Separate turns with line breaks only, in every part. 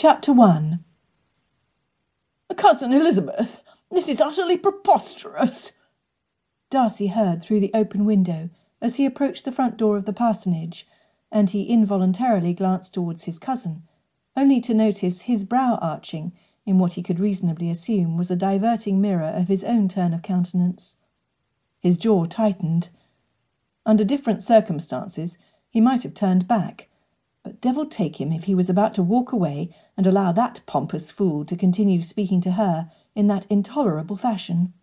Chapter 1 Cousin Elizabeth, this is utterly preposterous. Darcy heard through the open window as he approached the front door of the parsonage, and he involuntarily glanced towards his cousin, only to notice his brow arching in what he could reasonably assume was a diverting mirror of his own turn of countenance. His jaw tightened. Under different circumstances he might have turned back, but devil take him if he was about to walk away and allow that pompous fool to continue speaking to her in that intolerable fashion.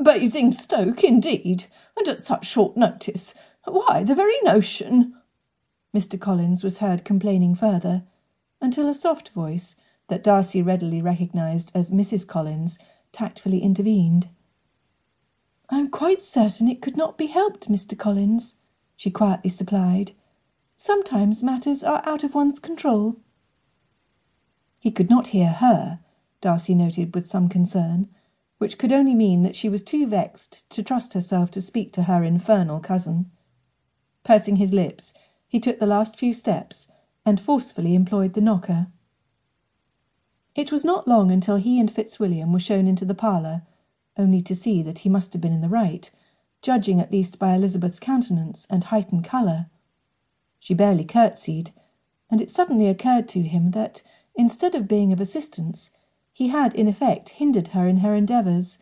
Basingstoke, indeed, and at such short notice. Why, the very notion Mr. Collins was heard complaining further, until a soft voice, that Darcy readily recognised as Mrs. Collins, tactfully intervened. I am quite certain it could not be helped, Mr. Collins, she quietly supplied. Sometimes matters are out of one's control. He could not hear her, Darcy noted with some concern, which could only mean that she was too vexed to trust herself to speak to her infernal cousin. Pursing his lips, he took the last few steps and forcefully employed the knocker. It was not long until he and Fitzwilliam were shown into the parlour, only to see that he must have been in the right, judging at least by Elizabeth's countenance and heightened colour. She barely curtsied, and it suddenly occurred to him that, instead of being of assistance, he had in effect hindered her in her endeavours,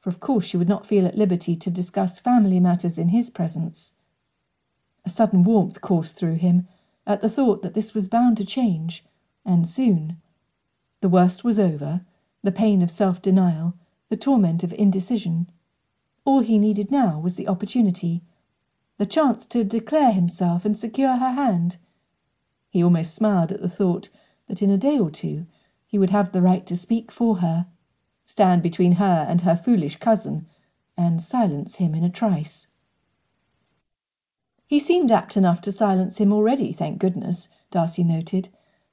for of course she would not feel at liberty to discuss family matters in his presence. A sudden warmth coursed through him at the thought that this was bound to change, and soon. The worst was over, the pain of self denial, the torment of indecision. All he needed now was the opportunity the chance to declare himself and secure her hand. He almost smiled at the thought that in a day or two he would have the right to speak for her, stand between her and her foolish cousin, and silence him in a trice. He seemed apt enough to silence him already, thank goodness, Darcy noted,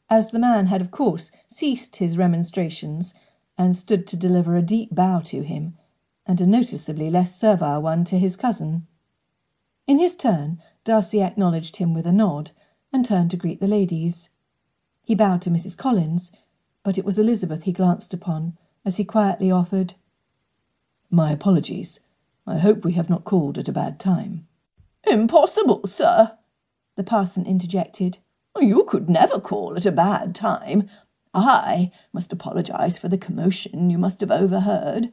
as the man had of course ceased his remonstrations and stood to deliver a deep bow to him, and a noticeably less servile one to his cousin. In his turn, Darcy acknowledged him with a nod, and turned to greet the ladies. He bowed to Mrs. Collins, but it was Elizabeth he glanced upon, as he quietly offered, My apologies. I hope we have not called at a bad time.
Impossible, sir, the parson interjected. You could never call at a bad time. I must apologize for the commotion you must have overheard.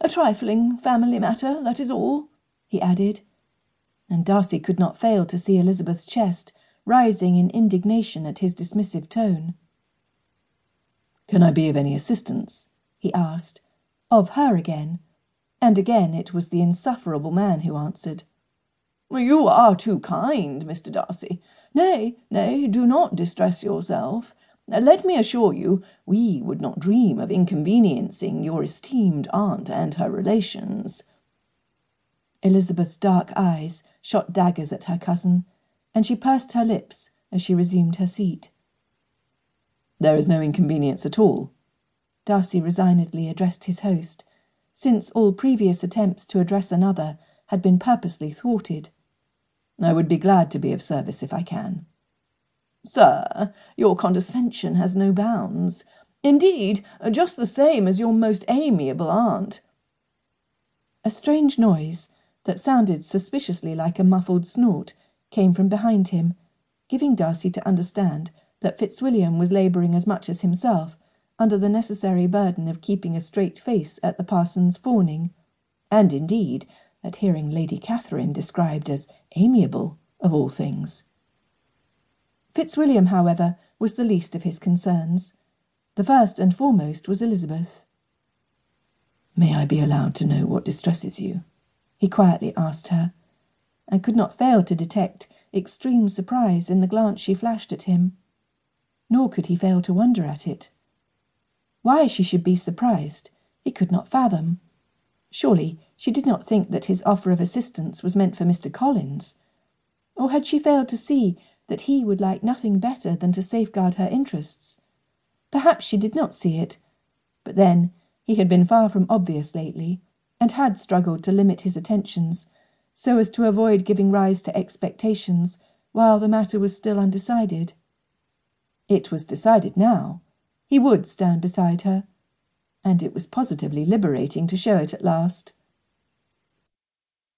A trifling family matter, that is all, he added, and Darcy could not fail to see Elizabeth's chest rising in indignation at his dismissive tone.
Can I be of any assistance? he asked, of her again, and again it was the insufferable man who answered.
You are too kind, Mr. Darcy. Nay, nay, do not distress yourself. Let me assure you, we would not dream of inconveniencing your esteemed aunt and her relations.
Elizabeth's dark eyes shot daggers at her cousin, and she pursed her lips as she resumed her seat.
There is no inconvenience at all.
Darcy resignedly addressed his host, since all previous attempts to address another had been purposely thwarted.
I would be glad to be of service if I can.
Sir, your condescension has no bounds. Indeed, just the same as your most amiable aunt.
A strange noise, that sounded suspiciously like a muffled snort came from behind him, giving Darcy to understand that Fitzwilliam was labouring as much as himself under the necessary burden of keeping a straight face at the parson's fawning, and indeed at hearing Lady Catherine described as amiable, of all things. Fitzwilliam, however, was the least of his concerns. The first and foremost was Elizabeth.
May I be allowed to know what distresses you?
He quietly asked her, and could not fail to detect extreme surprise in the glance she flashed at him. Nor could he fail to wonder at it. Why she should be surprised, he could not fathom. Surely she did not think that his offer of assistance was meant for Mr. Collins. Or had she failed to see that he would like nothing better than to safeguard her interests? Perhaps she did not see it, but then he had been far from obvious lately, and had struggled to limit his attentions, so as to avoid giving rise to expectations while the matter was still undecided. It was decided now. He would stand beside her. And it was positively liberating to show it at last.